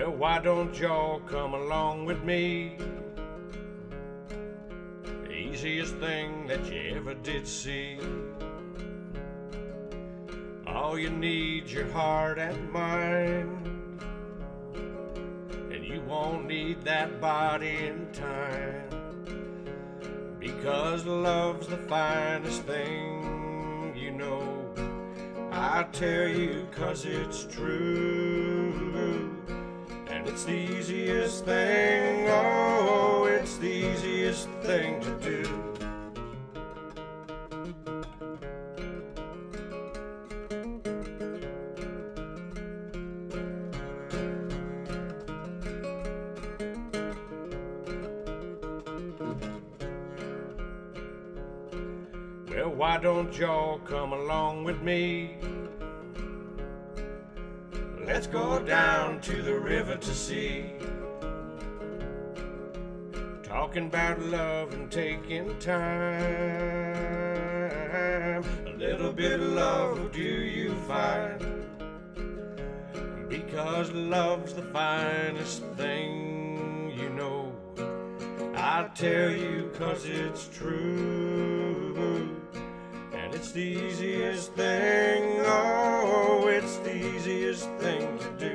Well, why don't y'all come along with me? The easiest thing that you ever did see. All you need's your heart and mind. And you won't need that body in time. Because love's the finest thing you know. I tell you, cause it's true. It's the easiest thing, oh, it's the easiest thing to do. Well, why don't y'all come along with me? Let's go down to the river to see. Talking about love and taking time. A little bit of love, do you find? Because love's the finest thing you know. I tell you, cause it's true. And it's the easiest thing, oh, easiest thing to do.